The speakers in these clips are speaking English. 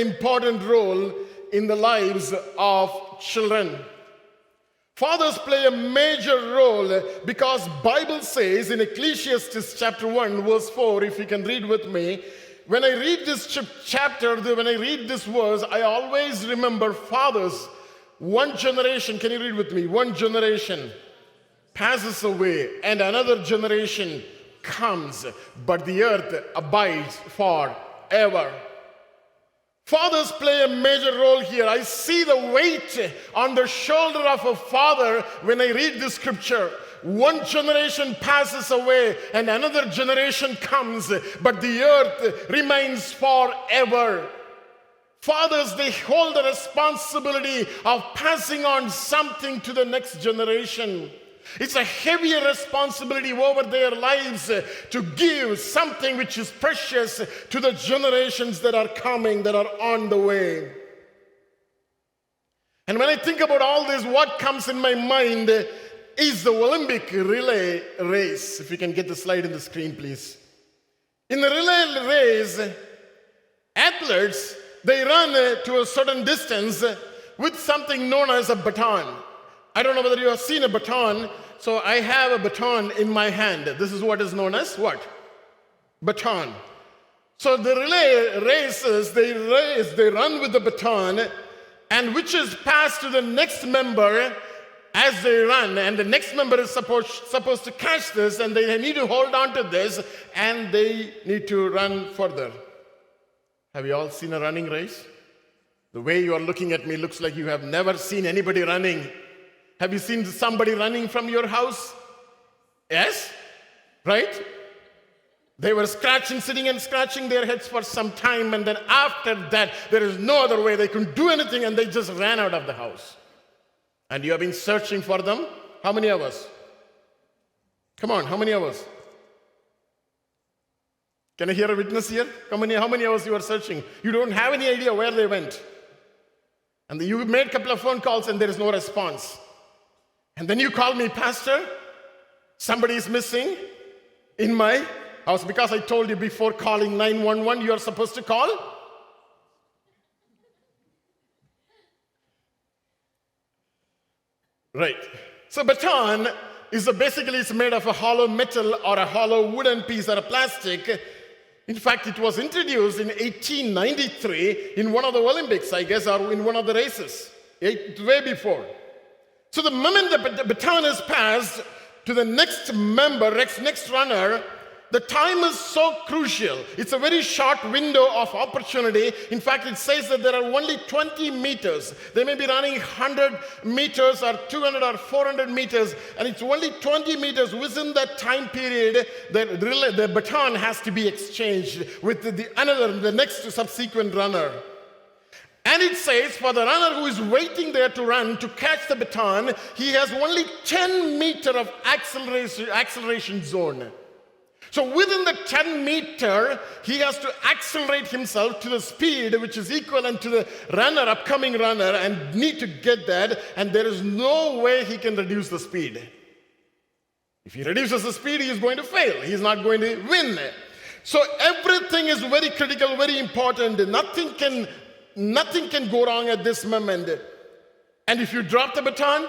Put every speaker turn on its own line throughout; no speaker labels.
important role in the lives of children. Fathers play a major role because Bible says in Ecclesiastes chapter 1 verse 4 if you can read with me when I read this chapter when I read this verse I always remember fathers. One generation can you read with me? One generation passes away and another generation comes but the earth abides forever Fathers play a major role here. I see the weight on the shoulder of a father when I read this scripture. One generation passes away and another generation comes, but the earth remains forever. Fathers, they hold the responsibility of passing on something to the next generation. It's a heavier responsibility over their lives to give something which is precious to the generations that are coming, that are on the way. And when I think about all this, what comes in my mind is the Olympic relay race. If you can get the slide in the screen, please. In the relay race, athletes they run to a certain distance with something known as a baton. I don't know whether you have seen a baton. So I have a baton in my hand. This is what is known as what? Baton. So the relay races, they race, they run with the baton, and which is passed to the next member as they run. And the next member is supposed, supposed to catch this, and they need to hold on to this, and they need to run further. Have you all seen a running race? The way you are looking at me looks like you have never seen anybody running. Have you seen somebody running from your house? Yes? Right? They were scratching, sitting and scratching their heads for some time, and then after that, there is no other way they couldn't do anything, and they just ran out of the house. And you have been searching for them? How many of us? Come on, how many of us? Can I hear a witness here? How many, how many us you are searching? You don't have any idea where they went. And you made a couple of phone calls and there is no response. And then you call me, Pastor, somebody is missing in my house because I told you before calling 911 you are supposed to call. Right. So baton is a, basically it's made of a hollow metal or a hollow wooden piece or a plastic. In fact, it was introduced in 1893 in one of the Olympics, I guess, or in one of the races, way before. So the moment the baton is passed to the next member, next, runner, the time is so crucial. It's a very short window of opportunity. In fact, it says that there are only 20 meters. They may be running 100 meters or 200 or 400 meters, and it's only 20 meters within that time period that the baton has to be exchanged with the another, the next subsequent runner. And it says, for the runner who is waiting there to run to catch the baton, he has only 10 meter of acceleration, acceleration zone. So within the 10 meter, he has to accelerate himself to the speed which is equivalent to the runner, upcoming runner, and need to get that. And there is no way he can reduce the speed. If he reduces the speed, he is going to fail. He is not going to win. So everything is very critical, very important. Nothing can Nothing can go wrong at this moment. And if you drop the baton,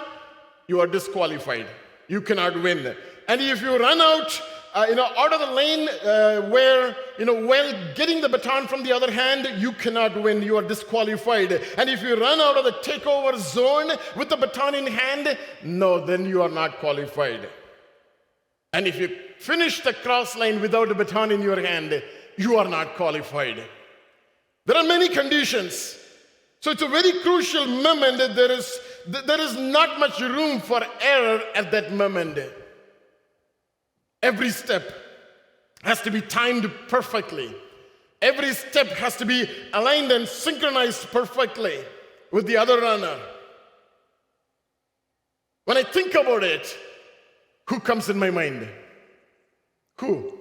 you are disqualified. You cannot win. And if you run out, uh, you know, out of the lane uh, where, you know, while getting the baton from the other hand, you cannot win. You are disqualified. And if you run out of the takeover zone with the baton in hand, no, then you are not qualified. And if you finish the cross line without a baton in your hand, you are not qualified. There are many conditions. So it's a very crucial moment that there is, there is not much room for error at that moment. Every step has to be timed perfectly. Every step has to be aligned and synchronized perfectly with the other runner. When I think about it, who comes in my mind? Who?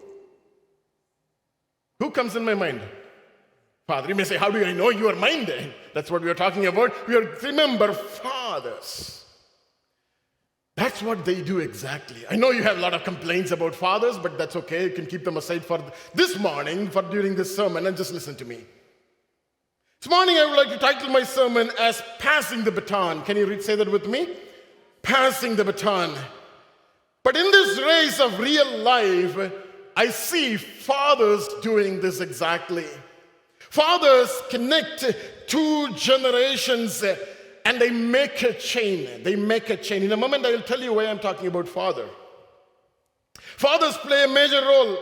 Who comes in my mind? Father. You may say, How do I know you are mine then? That's what we are talking about. We are, remember, fathers. That's what they do exactly. I know you have a lot of complaints about fathers, but that's okay. You can keep them aside for this morning, for during this sermon, and just listen to me. This morning, I would like to title my sermon as Passing the Baton. Can you read, say that with me? Passing the baton. But in this race of real life, I see fathers doing this exactly. Fathers connect two generations and they make a chain. They make a chain. In a moment, I will tell you why I'm talking about father. Fathers play a major role.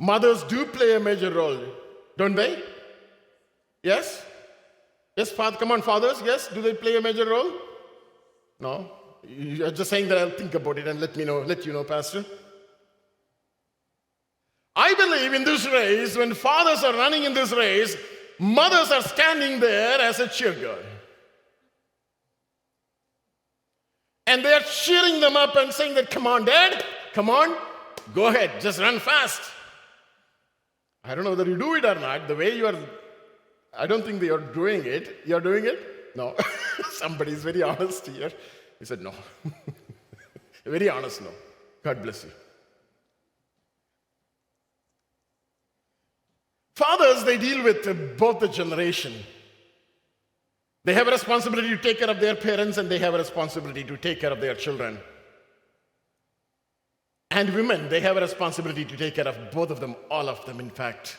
Mothers do play a major role, don't they? Yes? Yes, father, come on, fathers, yes? Do they play a major role? No? You're just saying that I'll think about it and let me know, let you know, Pastor. I believe in this race, when fathers are running in this race, mothers are standing there as a cheer girl. And they're cheering them up and saying that, come on, dad, come on, go ahead, just run fast. I don't know whether you do it or not. The way you are I don't think you're doing it. You're doing it? No. Somebody is very honest here. He said, No. very honest, no. God bless you. Fathers, they deal with both the generation. They have a responsibility to take care of their parents and they have a responsibility to take care of their children. And women, they have a responsibility to take care of both of them, all of them, in fact.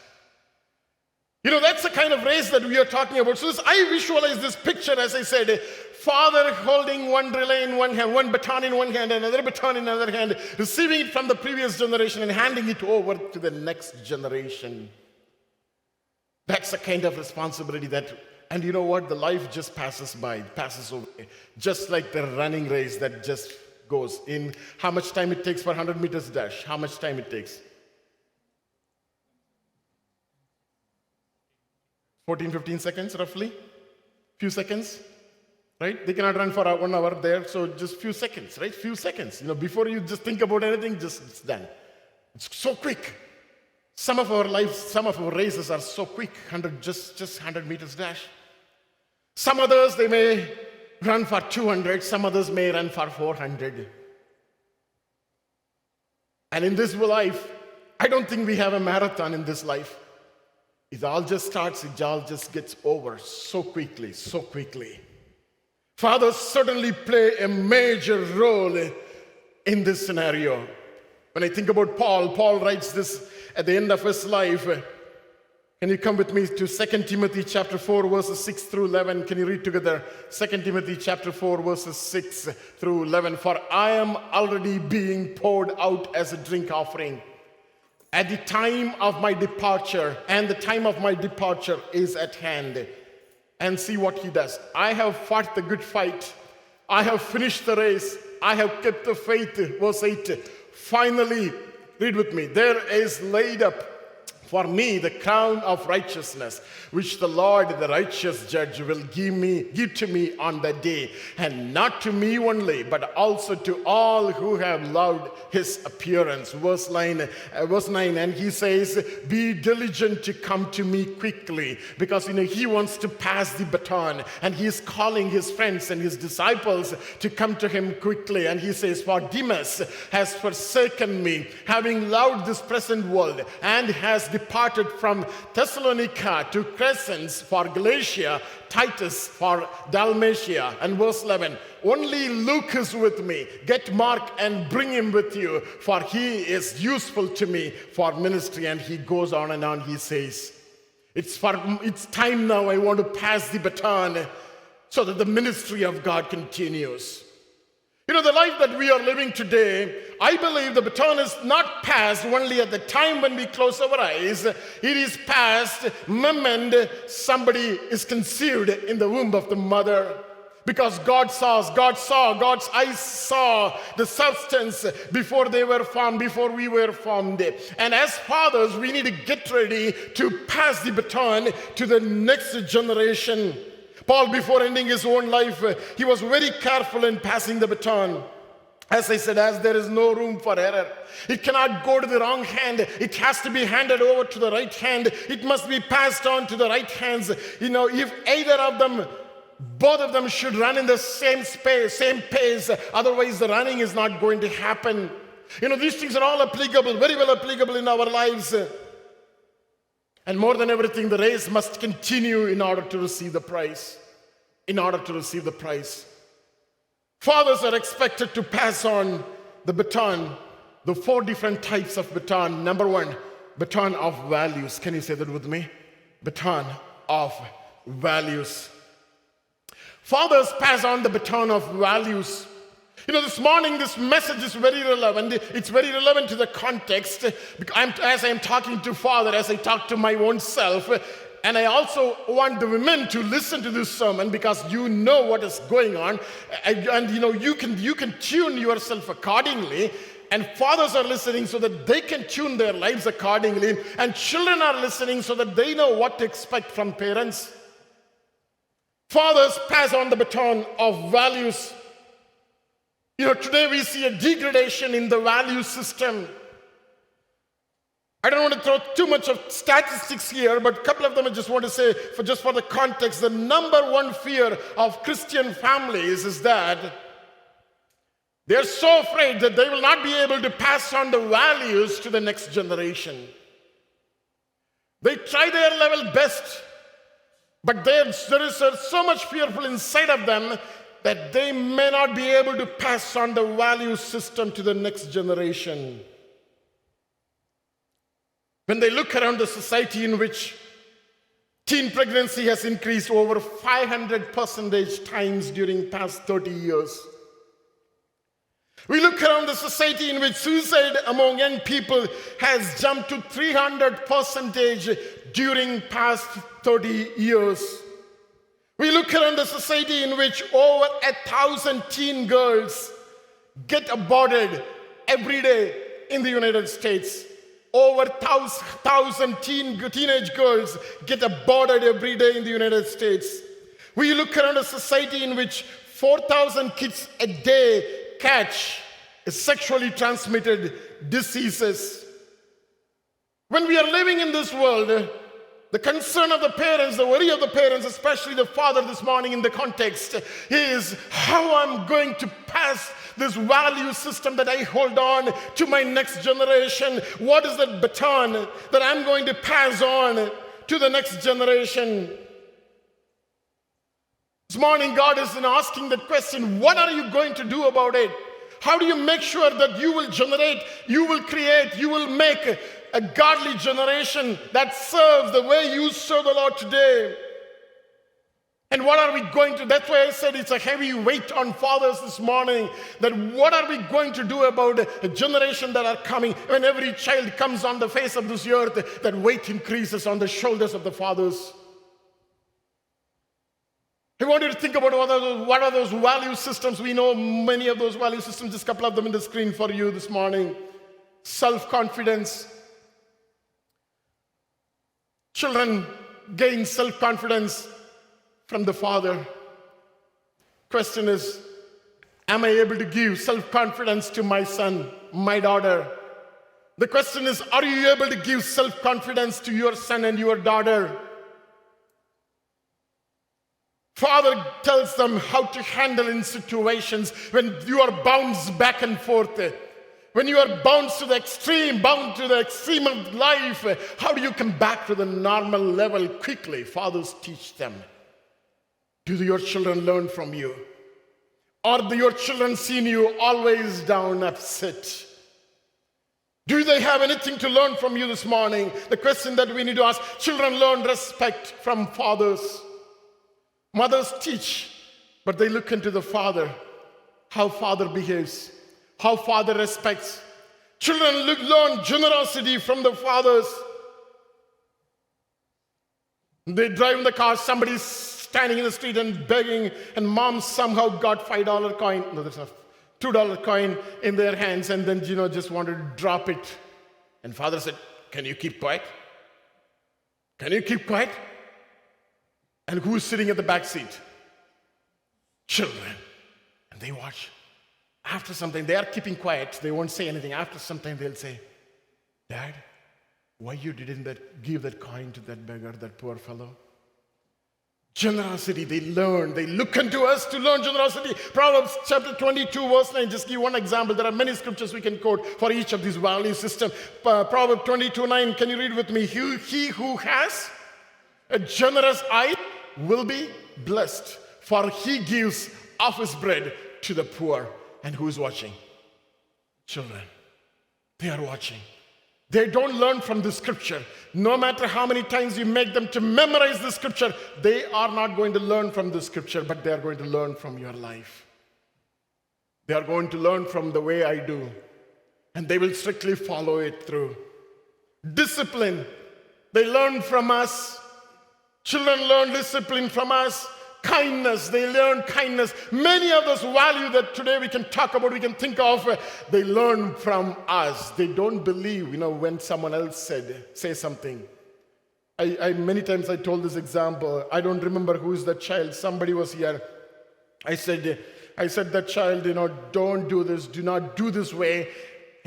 You know, that's the kind of race that we are talking about. So this, I visualize this picture, as I said, father holding one relay in one hand, one baton in one hand, another baton in another hand, receiving it from the previous generation and handing it over to the next generation. That's the kind of responsibility that, and you know what? The life just passes by, passes away. Just like the running race that just goes in how much time it takes for 100 meters dash, how much time it takes. 14, 15 seconds roughly, few seconds, right? They cannot run for one hour there, so just few seconds, right? Few seconds. You know, before you just think about anything, just it's done. It's so quick. Some of our lives, some of our races are so quick, 100, just, just 100 meters dash. Some others, they may run for 200, some others may run for 400. And in this life, I don't think we have a marathon in this life. It all just starts, it all just gets over so quickly, so quickly. Fathers certainly play a major role in this scenario. When I think about Paul, Paul writes this at the end of his life. Can you come with me to 2 Timothy chapter 4 verses 6 through 11? Can you read together 2 Timothy chapter 4 verses 6 through 11? For I am already being poured out as a drink offering at the time of my departure, and the time of my departure is at hand. And see what he does. I have fought the good fight. I have finished the race. I have kept the faith. Verse 8. Finally, read with me. There is laid up for me the crown of righteousness, which the Lord, the righteous judge, will give me, give to me on that day, and not to me only, but also to all who have loved his appearance. Verse 9, uh, verse 9, and he says, Be diligent to come to me quickly, because you know he wants to pass the baton, and he is calling his friends and his disciples to come to him quickly. And he says, For Demas has forsaken me, having loved this present world, and has departed from Thessalonica to Crescens for Galatia, Titus for Dalmatia. And verse 11 Only Luke is with me. Get Mark and bring him with you, for he is useful to me for ministry. And he goes on and on. He says, It's, for, it's time now. I want to pass the baton so that the ministry of God continues. You know, the life that we are living today, I believe the baton is not passed only at the time when we close our eyes. It is passed moment somebody is conceived in the womb of the mother. Because God saw us, God saw, God's eyes saw the substance before they were formed, before we were formed. And as fathers, we need to get ready to pass the baton to the next generation. Paul, before ending his own life, he was very careful in passing the baton. As I said, as there is no room for error, it cannot go to the wrong hand. It has to be handed over to the right hand. It must be passed on to the right hands. You know, if either of them, both of them should run in the same space, same pace, otherwise the running is not going to happen. You know, these things are all applicable, very well applicable in our lives. And more than everything, the race must continue in order to receive the prize. In order to receive the prize. Fathers are expected to pass on the baton, the four different types of baton. Number one, baton of values. Can you say that with me? Baton of values. Fathers pass on the baton of values. You know, this morning, this message is very relevant. It's very relevant to the context. I'm, as I'm talking to Father, as I talk to my own self, and I also want the women to listen to this sermon because you know what is going on, and, and you know you can you can tune yourself accordingly. And fathers are listening so that they can tune their lives accordingly, and children are listening so that they know what to expect from parents. Fathers pass on the baton of values you know, today we see a degradation in the value system. I don't want to throw too much of statistics here, but a couple of them I just want to say, for just for the context, the number one fear of Christian families is that they're so afraid that they will not be able to pass on the values to the next generation. They try their level best, but there is so much fearful inside of them that they may not be able to pass on the value system to the next generation. When they look around the society in which teen pregnancy has increased over 500 percentage times during past 30 years. We look around the society in which suicide among young people has jumped to 300 percentage during past 30 years. We look around the society in which over a thousand teen girls get aborted every day in the United States. Over thousand, thousand teen, teenage girls get aborted every day in the United States. We look around a society in which 4,000 kids a day catch sexually transmitted diseases. When we are living in this world, the concern of the parents, the worry of the parents, especially the father this morning in the context, is how I'm going to pass this value system that I hold on to my next generation. What is that baton that I'm going to pass on to the next generation? This morning, God is asking that question what are you going to do about it? How do you make sure that you will generate, you will create, you will make a godly generation that serves the way you serve the Lord today. And what are we going to? That's why I said it's a heavy weight on fathers this morning. That what are we going to do about a generation that are coming? When every child comes on the face of this earth, that weight increases on the shoulders of the fathers. I want you to think about what are, those, what are those value systems. We know many of those value systems, just a couple of them in the screen for you this morning. Self confidence, Children gain self confidence from the father. Question is Am I able to give self confidence to my son, my daughter? The question is Are you able to give self confidence to your son and your daughter? Father tells them how to handle in situations when you are bounced back and forth. When you are bound to the extreme, bound to the extreme of life, how do you come back to the normal level quickly? Fathers teach them. Do your children learn from you? Do your children see you always down, upset? Do they have anything to learn from you this morning? The question that we need to ask children learn respect from fathers. Mothers teach, but they look into the father, how father behaves how father respects. Children learn generosity from the fathers. They drive in the car, somebody's standing in the street and begging, and mom somehow got $5 coin, no, that's a $2 coin in their hands, and then, know, just wanted to drop it. And father said, Can you keep quiet? Can you keep quiet? And who's sitting at the back seat? Children. And they watch. After some time, they are keeping quiet. They won't say anything. After some time, they'll say, Dad, why you didn't that, give that coin to that beggar, that poor fellow? Generosity, they learn. They look unto us to learn generosity. Proverbs chapter 22, verse 9. Just give one example. There are many scriptures we can quote for each of these value systems. Uh, Proverbs 22, 9. Can you read with me? He, he who has a generous eye will be blessed, for he gives of his bread to the poor. And who is watching? Children. They are watching. They don't learn from the scripture. No matter how many times you make them to memorize the scripture, they are not going to learn from the scripture, but they are going to learn from your life. They are going to learn from the way I do, and they will strictly follow it through. Discipline, they learn from us. Children learn discipline from us kindness. They learn kindness. Many of those values that today we can talk about, we can think of, uh, they learn from us. They don't believe, you know, when someone else said, say something. I, I many times I told this example. I don't remember who is that child. Somebody was here. I said, I said that child, you know, don't do this. Do not do this way.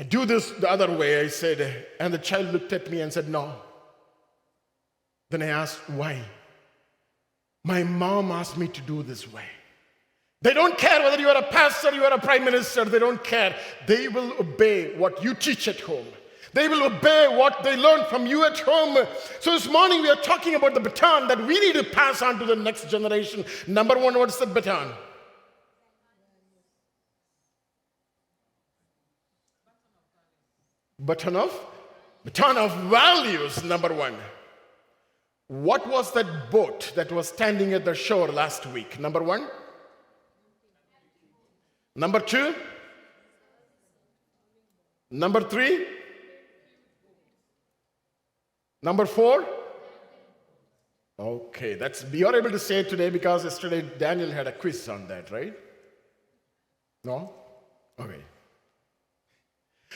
Do this the other way. I said, and the child looked at me and said, no. Then I asked, why? My mom asked me to do this way. They don't care whether you are a pastor, you are a prime minister, they don't care. They will obey what you teach at home. They will obey what they learn from you at home. So this morning we are talking about the baton that we need to pass on to the next generation. Number one, what's the baton? Baton of? Baton of values, number one. What was that boat that was standing at the shore last week? Number one. Number two. Number three. Number four. Okay, that's you are able to say it today because yesterday Daniel had a quiz on that, right? No? Okay.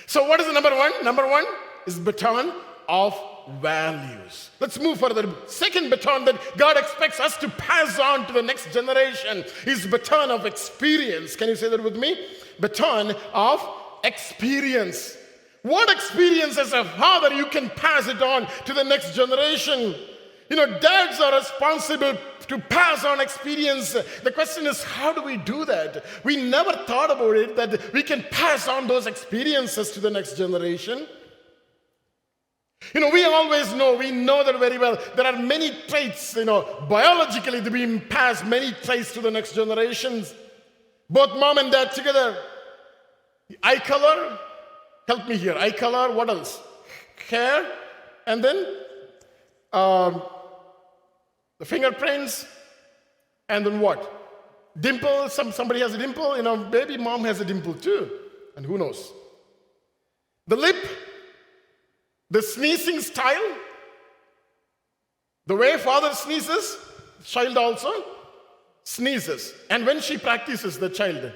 So what is the number one? Number one is baton of values. Let's move further. Second baton that God expects us to pass on to the next generation is baton of experience. Can you say that with me? Baton of experience. What experience as a father you can pass it on to the next generation? You know, dads are responsible to pass on experience. The question is, how do we do that? We never thought about it that we can pass on those experiences to the next generation. You know, we always know, we know that very well. There are many traits, you know, biologically to be passed many traits to the next generations. Both mom and dad together. Eye color, help me here. Eye color, what else? Hair, and then um, the fingerprints, and then what? Dimple, some, somebody has a dimple, you know, baby mom has a dimple too. And who knows? The lip, the sneezing style, the way father sneezes, child also sneezes. And when she practices, the child,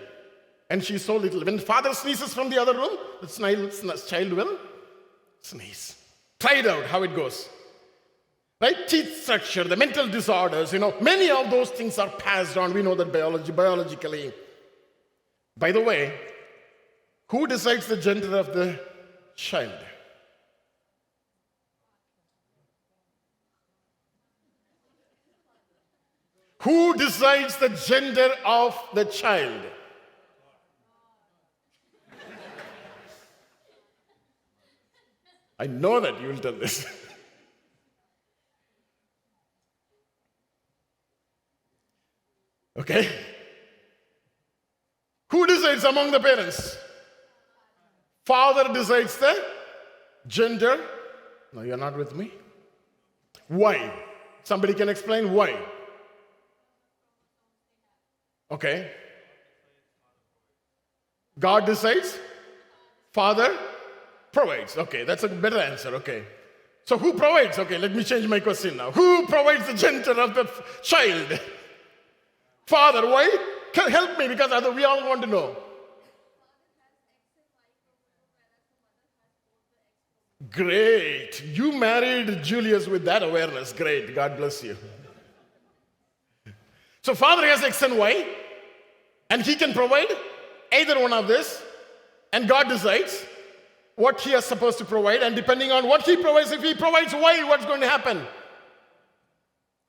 and she's so little, when father sneezes from the other room, the child will sneeze. Try it out how it goes. Right? Teeth structure, the mental disorders, you know, many of those things are passed on. We know that biology, biologically. By the way, who decides the gender of the child? Who decides the gender of the child? I know that you will tell this. okay? Who decides among the parents? Father decides the gender. No, you're not with me. Why? Somebody can explain why. Okay. God decides, Father provides. Okay, that's a better answer. Okay. So who provides? Okay, let me change my question now. Who provides the gender of the child? Father, why? Can help me because we all want to know. Great. You married Julius with that awareness. Great. God bless you. So, Father has X and Y, and He can provide either one of this, and God decides what He is supposed to provide, and depending on what He provides, if He provides Y, what's going to happen?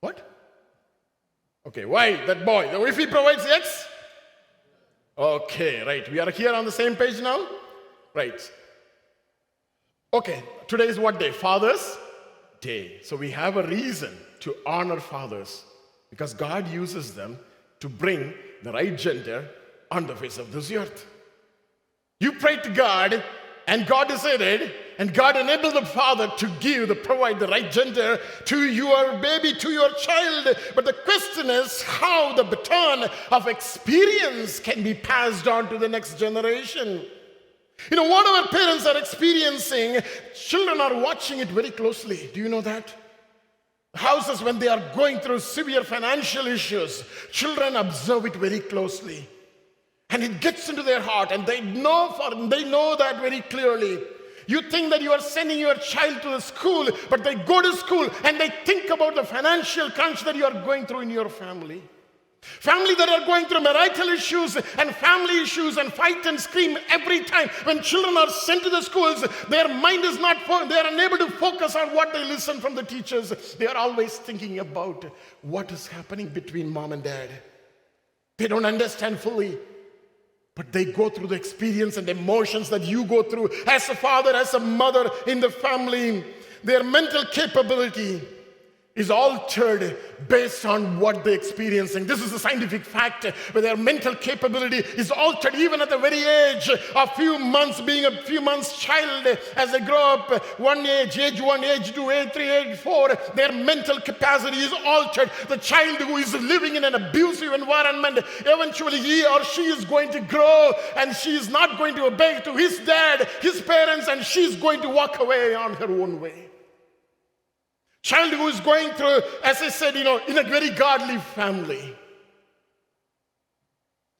What? Okay, why that boy? If he provides X? Okay, right. We are here on the same page now? Right. Okay, today is what day? Father's Day. So we have a reason to honor fathers because God uses them to bring the right gender on the face of this earth. You prayed to God, and God decided, and God enabled the father to give, the provide the right gender to your baby, to your child. But the question is how the baton of experience can be passed on to the next generation. You know, what our parents are experiencing, children are watching it very closely. Do you know that? Houses, when they are going through severe financial issues, children observe it very closely. And it gets into their heart, and they know for they know that very clearly. You think that you are sending your child to the school, but they go to school and they think about the financial crunch that you are going through in your family. Family that are going through marital issues and family issues and fight and scream every time. When children are sent to the schools, their mind is not, fo- they are unable to focus on what they listen from the teachers. They are always thinking about what is happening between mom and dad. They don't understand fully. But they go through the experience and emotions that you go through as a father, as a mother in the family. Their mental capability is altered based on what they're experiencing. This is a scientific fact where their mental capability is altered even at the very age of few months, being a few months child as they grow up, one age, age one, age two, age three, age four, their mental capacity is altered. The child who is living in an abusive environment, eventually he or she is going to grow and she is not going to obey to his dad, his parents, and she's going to walk away on her own way. Child who is going through, as I said, you know, in a very godly family.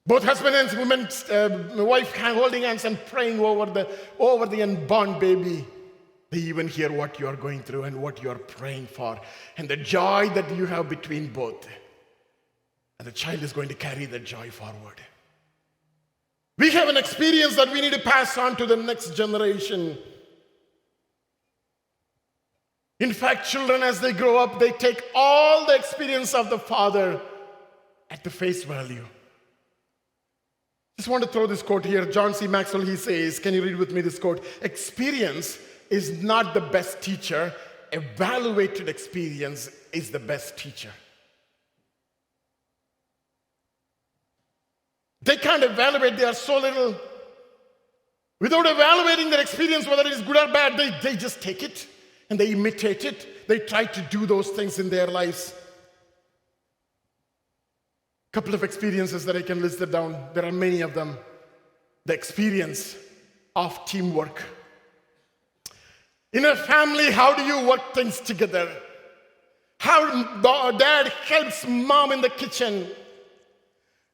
Both husband and woman, uh, wife holding hands and praying over the over the unborn baby. They even hear what you are going through and what you are praying for, and the joy that you have between both. And the child is going to carry that joy forward. We have an experience that we need to pass on to the next generation. In fact, children, as they grow up, they take all the experience of the father at the face value. Just want to throw this quote here. John C. Maxwell, he says, Can you read with me this quote? Experience is not the best teacher, evaluated experience is the best teacher. They can't evaluate, they are so little. Without evaluating their experience, whether it is good or bad, they, they just take it and they imitate it. They try to do those things in their lives. A Couple of experiences that I can list it down. There are many of them. The experience of teamwork. In a family, how do you work things together? How dad helps mom in the kitchen.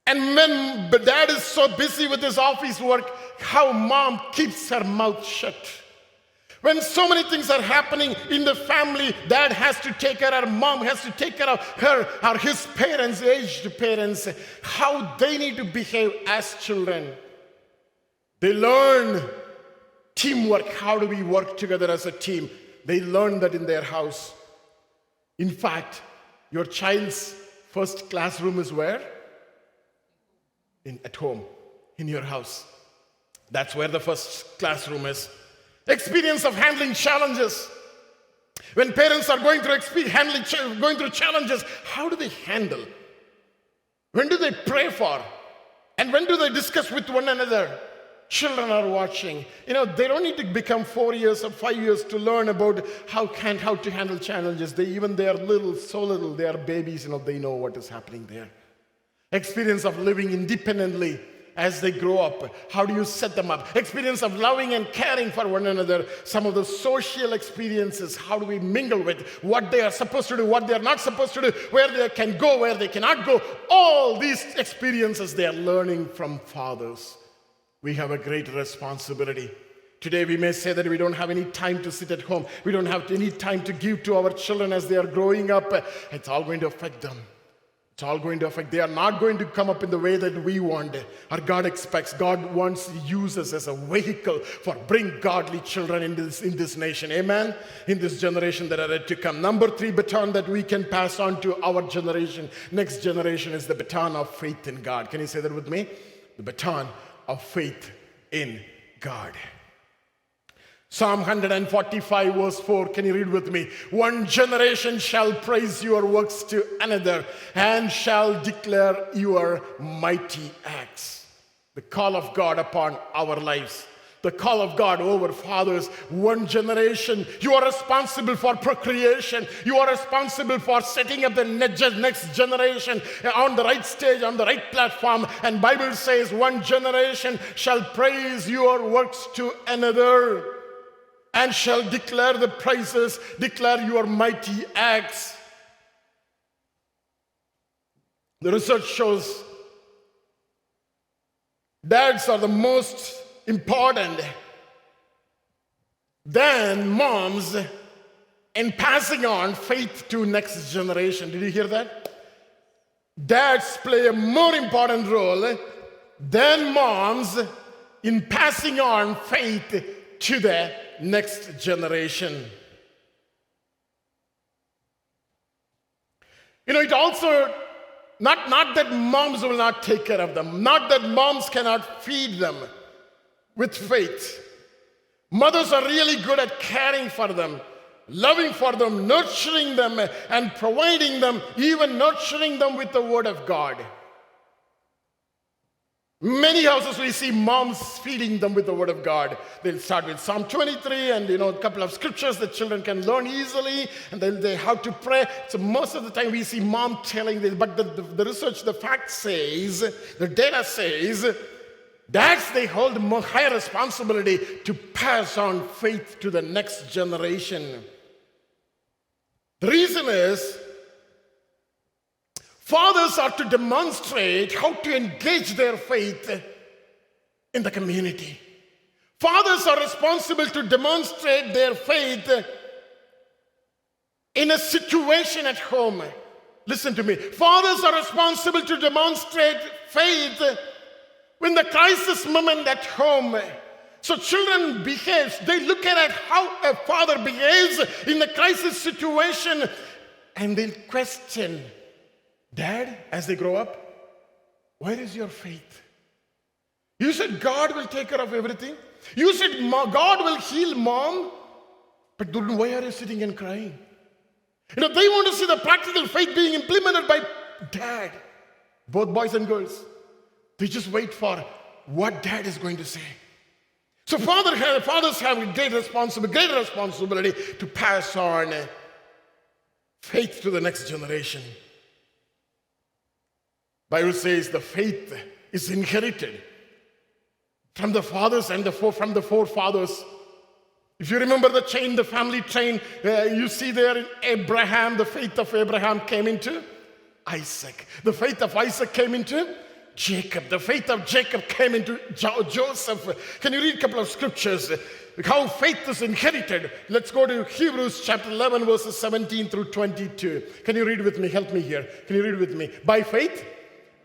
And when dad is so busy with his office work, how mom keeps her mouth shut. When so many things are happening in the family, dad has to take care of, mom has to take care of her or his parents, aged parents, how they need to behave as children. They learn teamwork. How do we work together as a team? They learn that in their house. In fact, your child's first classroom is where? In, at home, in your house. That's where the first classroom is experience of handling challenges. When parents are going through handling, going through challenges, how do they handle? When do they pray for? And when do they discuss with one another? Children are watching. You know, they don't need to become four years or five years to learn about how can how to handle challenges. They even they are little, so little, they are babies, you know, they know what is happening there. Experience of living independently as they grow up? How do you set them up? Experience of loving and caring for one another. Some of the social experiences. How do we mingle with what they are supposed to do, what they are not supposed to do, where they can go, where they cannot go. All these experiences they are learning from fathers. We have a great responsibility. Today, we may say that we don't have any time to sit at home. We don't have any time to give to our children as they are growing up. It's all going to affect them. It's all going to affect. They are not going to come up in the way that we want. Or God expects. God wants to use us as a vehicle for bring godly children in this, in this nation. Amen. In this generation that are yet to come. Number three baton that we can pass on to our generation, next generation, is the baton of faith in God. Can you say that with me? The baton of faith in God. Psalm 145, verse 4. Can you read with me? One generation shall praise your works to another and shall declare your mighty acts. The call of God upon our lives. The call of God over fathers, one generation. You are responsible for procreation. You are responsible for setting up the next generation on the right stage, on the right platform. And Bible says, one generation shall praise your works to another and shall declare the praises, declare your mighty acts. The research shows dads are the most important than moms in passing on faith to next generation. Did you hear that? Dads play a more important role than moms in passing on faith to the next generation. You know, it also, not, not that moms will not take care of them, not that moms cannot feed them with faith. Mothers are really good at caring for them, loving for them, nurturing them, and providing them, even nurturing them with the Word of God. Many houses we see moms feeding them with the word of God. They'll start with Psalm 23 and you know a couple of scriptures that children can learn easily, and then they how to pray. So most of the time we see mom telling this, but the, the, the research, the fact says, the data says, dads they hold more higher responsibility to pass on faith to the next generation. The reason is Fathers are to demonstrate how to engage their faith in the community. Fathers are responsible to demonstrate their faith in a situation at home. Listen to me. Fathers are responsible to demonstrate faith when the crisis moment at home. So children behave, they look at how a father behaves in the crisis situation and they'll question Dad, as they grow up, where is your faith? You said God will take care of everything. You said God will heal mom, but why are you sitting and crying? You know, they want to see the practical faith being implemented by dad, both boys and girls. They just wait for what dad is going to say. So father, fathers have a great responsibility, great responsibility to pass on uh, faith to the next generation. Bible says the faith is inherited from the fathers and the four, from the forefathers. If you remember the chain, the family chain, uh, you see there in Abraham, the faith of Abraham came into Isaac. The faith of Isaac came into Jacob. The faith of Jacob came into jo- Joseph. Can you read a couple of scriptures? How faith is inherited. Let's go to Hebrews chapter 11, verses 17 through 22. Can you read with me? Help me here. Can you read with me? By faith,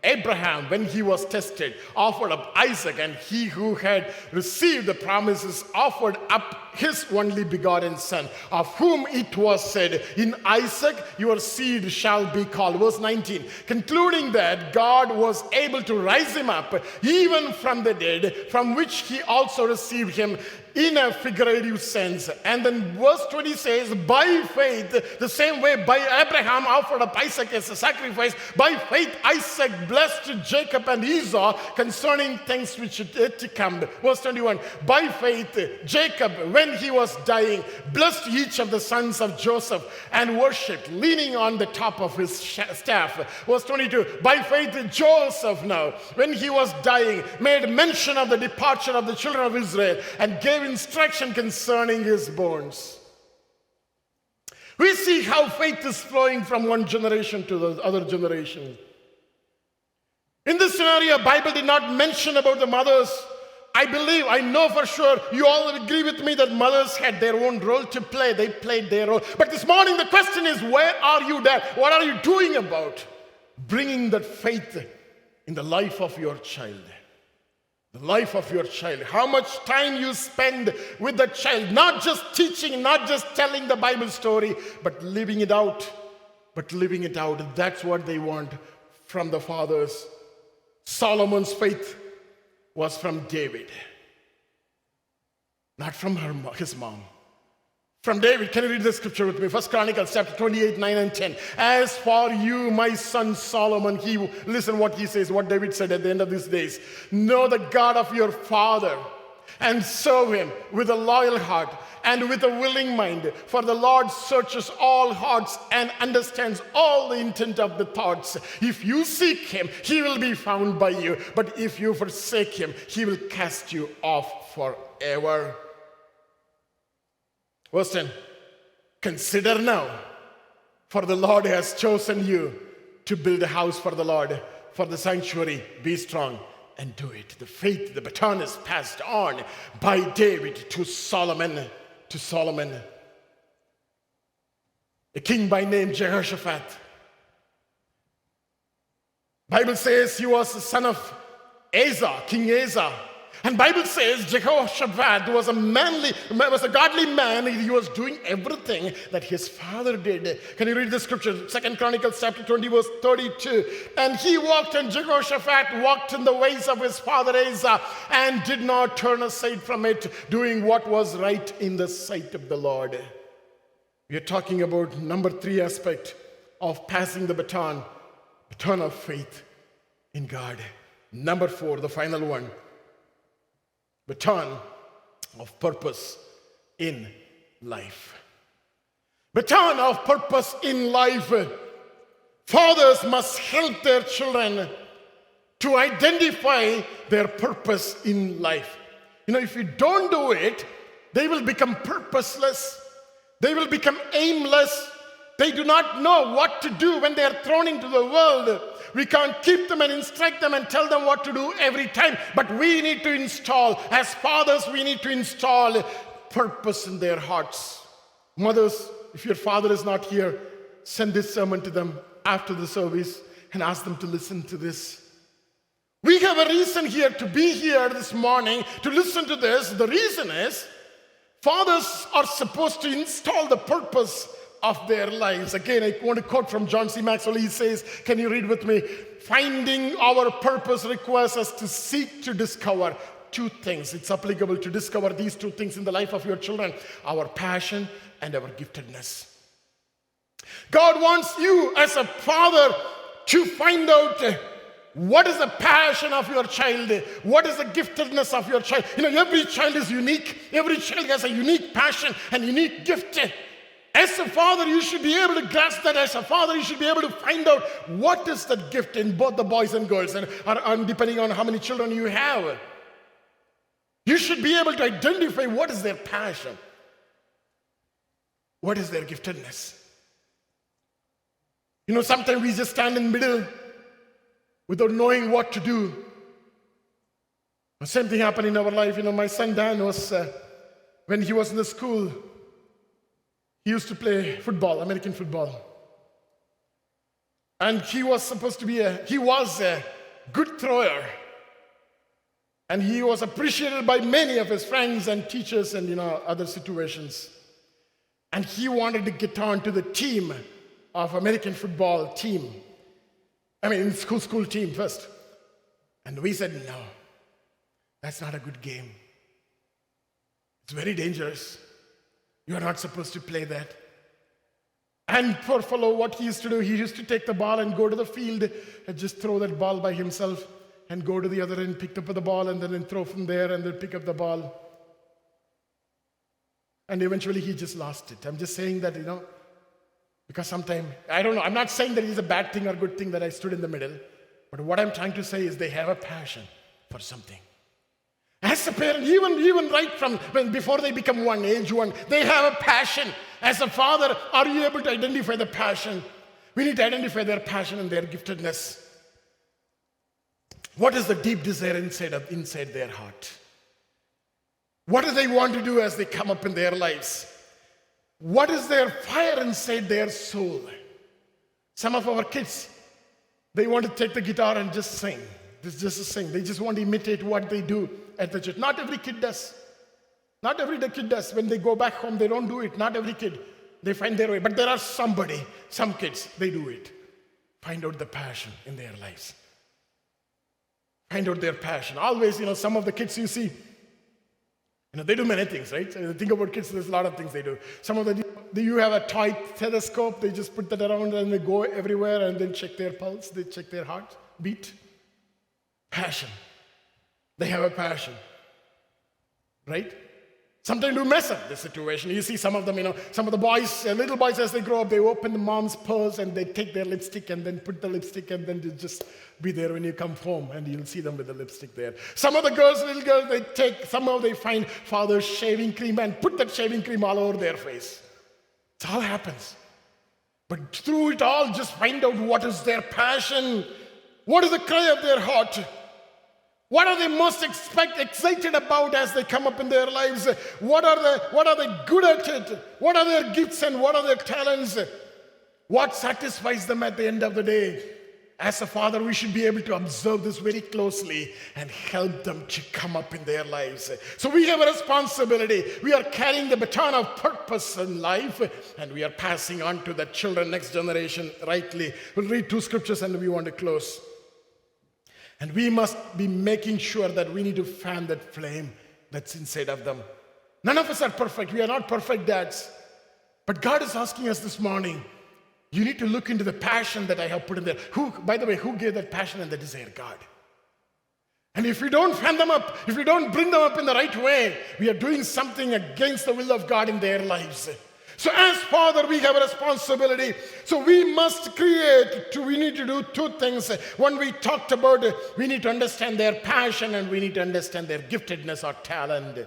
Abraham, when he was tested, offered up Isaac, and he who had received the promises offered up his only begotten son, of whom it was said, In Isaac your seed shall be called. Verse 19, concluding that God was able to rise him up even from the dead, from which he also received him in a figurative sense. And then verse 20 says, by faith, the same way by Abraham offered up Isaac as a sacrifice, by faith Isaac blessed Jacob and Esau concerning things which yet to come. Verse 21, by faith Jacob, when he was dying, blessed each of the sons of Joseph and worshipped, leaning on the top of his staff. Verse 22, by faith Joseph now, when he was dying, made mention of the departure of the children of Israel and gave instruction concerning his bones. We see how faith is flowing from one generation to the other generation. In this scenario, Bible did not mention about the mothers. I believe, I know for sure, you all agree with me that mothers had their own role to play. They played their role. But this morning, the question is, where are you there? What are you doing about bringing that faith in the life of your child. The life of your child. How much time you spend with the child, not just teaching, not just telling the Bible story, but living it out. But living it out. That's what they want from the fathers. Solomon's faith was from David, not from her, his mom. From David, can you read the scripture with me? First Chronicles chapter 28, 9 and 10. As for you, my son Solomon, he listen what he says, what David said at the end of these days. Know the God of your father and serve him with a loyal heart and with a willing mind. For the Lord searches all hearts and understands all the intent of the thoughts. If you seek him, he will be found by you. But if you forsake him, he will cast you off forever. Verse 10 Consider now, for the Lord has chosen you to build a house for the Lord, for the sanctuary. Be strong and do it. The faith, the baton is passed on by David to Solomon. To Solomon, a king by name Jehoshaphat. Bible says he was the son of Asa, King Asa. And Bible says Jehoshaphat was a manly, was a godly man. He was doing everything that his father did. Can you read the scripture? Second Chronicles chapter 20, verse 32. And he walked, and Jehoshaphat walked in the ways of his father Asa, and did not turn aside from it, doing what was right in the sight of the Lord. We are talking about number three aspect of passing the baton, baton of faith in God. Number four, the final one baton of purpose in life. Baton of purpose in life. Fathers must help their children to identify their purpose in life. You know, if you don't do it, they will become purposeless, they will become aimless, they do not know what to do when they are thrown into the world. We can't keep them and instruct them and tell them what to do every time, but we need to install, as fathers, we need to install purpose in their hearts. Mothers, if your father is not here, send this sermon to them after the service and ask them to listen to this. We have a reason here to be here this morning to listen to this. The reason is fathers are supposed to install the purpose of their lives. Again, I want to quote from John C. Maxwell. He says, Can you read with me? Finding our purpose requires us to seek to discover two things. It's applicable to discover these two things in the life of your children our passion and our giftedness. God wants you as a father to find out what is the passion of your child? What is the giftedness of your child? You know, every child is unique. Every child has a unique passion and unique gift. As a father, you should be able to grasp that. As a father, you should be able to find out what is that gift in both the boys and girls, and, and depending on how many children you have. You should be able to identify what is their passion, what is their giftedness. You know, sometimes we just stand in the middle without knowing what to do. The same thing happened in our life. You know, my son Dan was, uh, when he was in the school, he used to play football, American football. And he was supposed to be a, he was a good thrower. And he was appreciated by many of his friends and teachers and, you know, other situations. And he wanted to get on to the team of American football team. I mean, school, school team first. And we said, no, that's not a good game. It's very dangerous. You are not supposed to play that. And poor fellow, what he used to do, he used to take the ball and go to the field and just throw that ball by himself and go to the other end, pick up the ball, and then throw from there and then pick up the ball. And eventually he just lost it. I'm just saying that, you know, because sometimes, I don't know, I'm not saying that it's a bad thing or good thing that I stood in the middle, but what I'm trying to say is they have a passion for something. As a parent, even, even right from when before they become one age one, they have a passion. As a father, are you able to identify the passion? We need to identify their passion and their giftedness. What is the deep desire inside of inside their heart? What do they want to do as they come up in their lives? What is their fire inside their soul? Some of our kids, They want to take the guitar and just sing. This just to sing. They just want to imitate what they do at the church. Not every kid does. Not every kid does. When they go back home, they don't do it. Not every kid. They find their way. But there are somebody, some kids, they do it. Find out the passion in their lives. Find out their passion. Always, you know, some of the kids you see, you know, they do many things, right? So think about kids, there's a lot of things they do. Some of the, you have a toy telescope, they just put that around and they go everywhere and then check their pulse, they check their heart beat. Passion. They have a passion, right? Sometimes we mess up the situation. You see some of them, you know, some of the boys, uh, little boys as they grow up, they open the mom's purse and they take their lipstick and then put the lipstick and then they just be there when you come home and you'll see them with the lipstick there. Some of the girls, little girls, they take, somehow they find father's shaving cream and put that shaving cream all over their face. It all happens. But through it all, just find out what is their passion. What is the cry of their heart? What are they most expect, excited about as they come up in their lives? What are, they, what are they good at it? What are their gifts and what are their talents? What satisfies them at the end of the day? As a father, we should be able to observe this very closely and help them to come up in their lives. So we have a responsibility. We are carrying the baton of purpose in life and we are passing on to the children, next generation, rightly. We'll read two scriptures and we want to close. And we must be making sure that we need to fan that flame that's inside of them. None of us are perfect. We are not perfect dads. But God is asking us this morning, you need to look into the passion that I have put in there. Who, by the way, who gave that passion and the desire? God. And if we don't fan them up, if we don't bring them up in the right way, we are doing something against the will of God in their lives. So, as Father, we have a responsibility. So, we must create, we need to do two things. One, we talked about we need to understand their passion and we need to understand their giftedness or talent.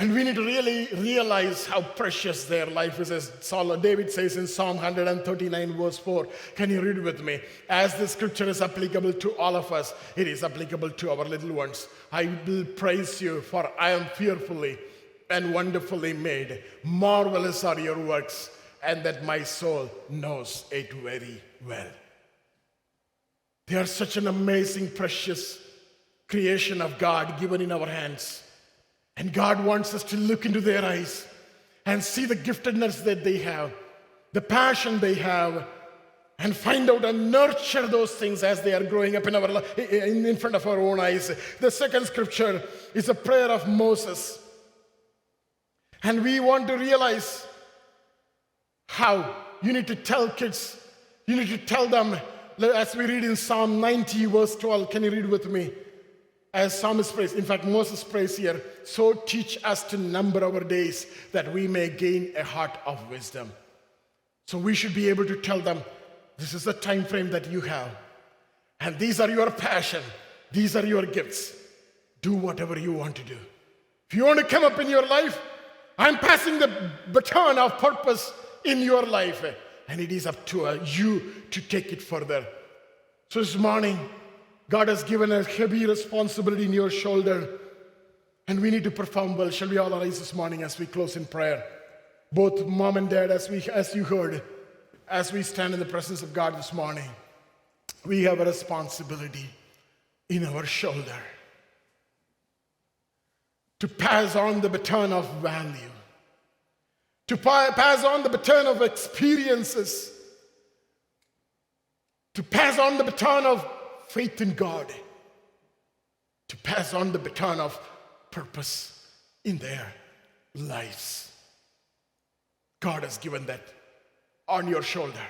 And we need to really realize how precious their life is, as Saul, David says in Psalm 139, verse 4. Can you read with me? As the scripture is applicable to all of us, it is applicable to our little ones. I will praise you, for I am fearfully and wonderfully made. Marvelous are your works, and that my soul knows it very well. They are such an amazing, precious creation of God given in our hands. And God wants us to look into their eyes and see the giftedness that they have, the passion they have, and find out and nurture those things as they are growing up in our in front of our own eyes. The second scripture is a prayer of Moses. And we want to realize how you need to tell kids, you need to tell them, as we read in Psalm 90, verse 12. Can you read with me? As psalmist prays, in fact, Moses prays here, so teach us to number our days that we may gain a heart of wisdom. So we should be able to tell them, this is the time frame that you have. And these are your passion. These are your gifts. Do whatever you want to do. If you want to come up in your life, I'm passing the baton of purpose in your life, and it is up to uh, you to take it further. So this morning, God has given a heavy responsibility in your shoulder, and we need to perform well. Shall we all rise this morning as we close in prayer? Both mom and dad, as we as you heard, as we stand in the presence of God this morning, we have a responsibility in our shoulder to pass on the baton of value, to pass on the baton of experiences, to pass on the baton of faith in God, to pass on the baton of purpose in their lives. God has given that on your shoulder.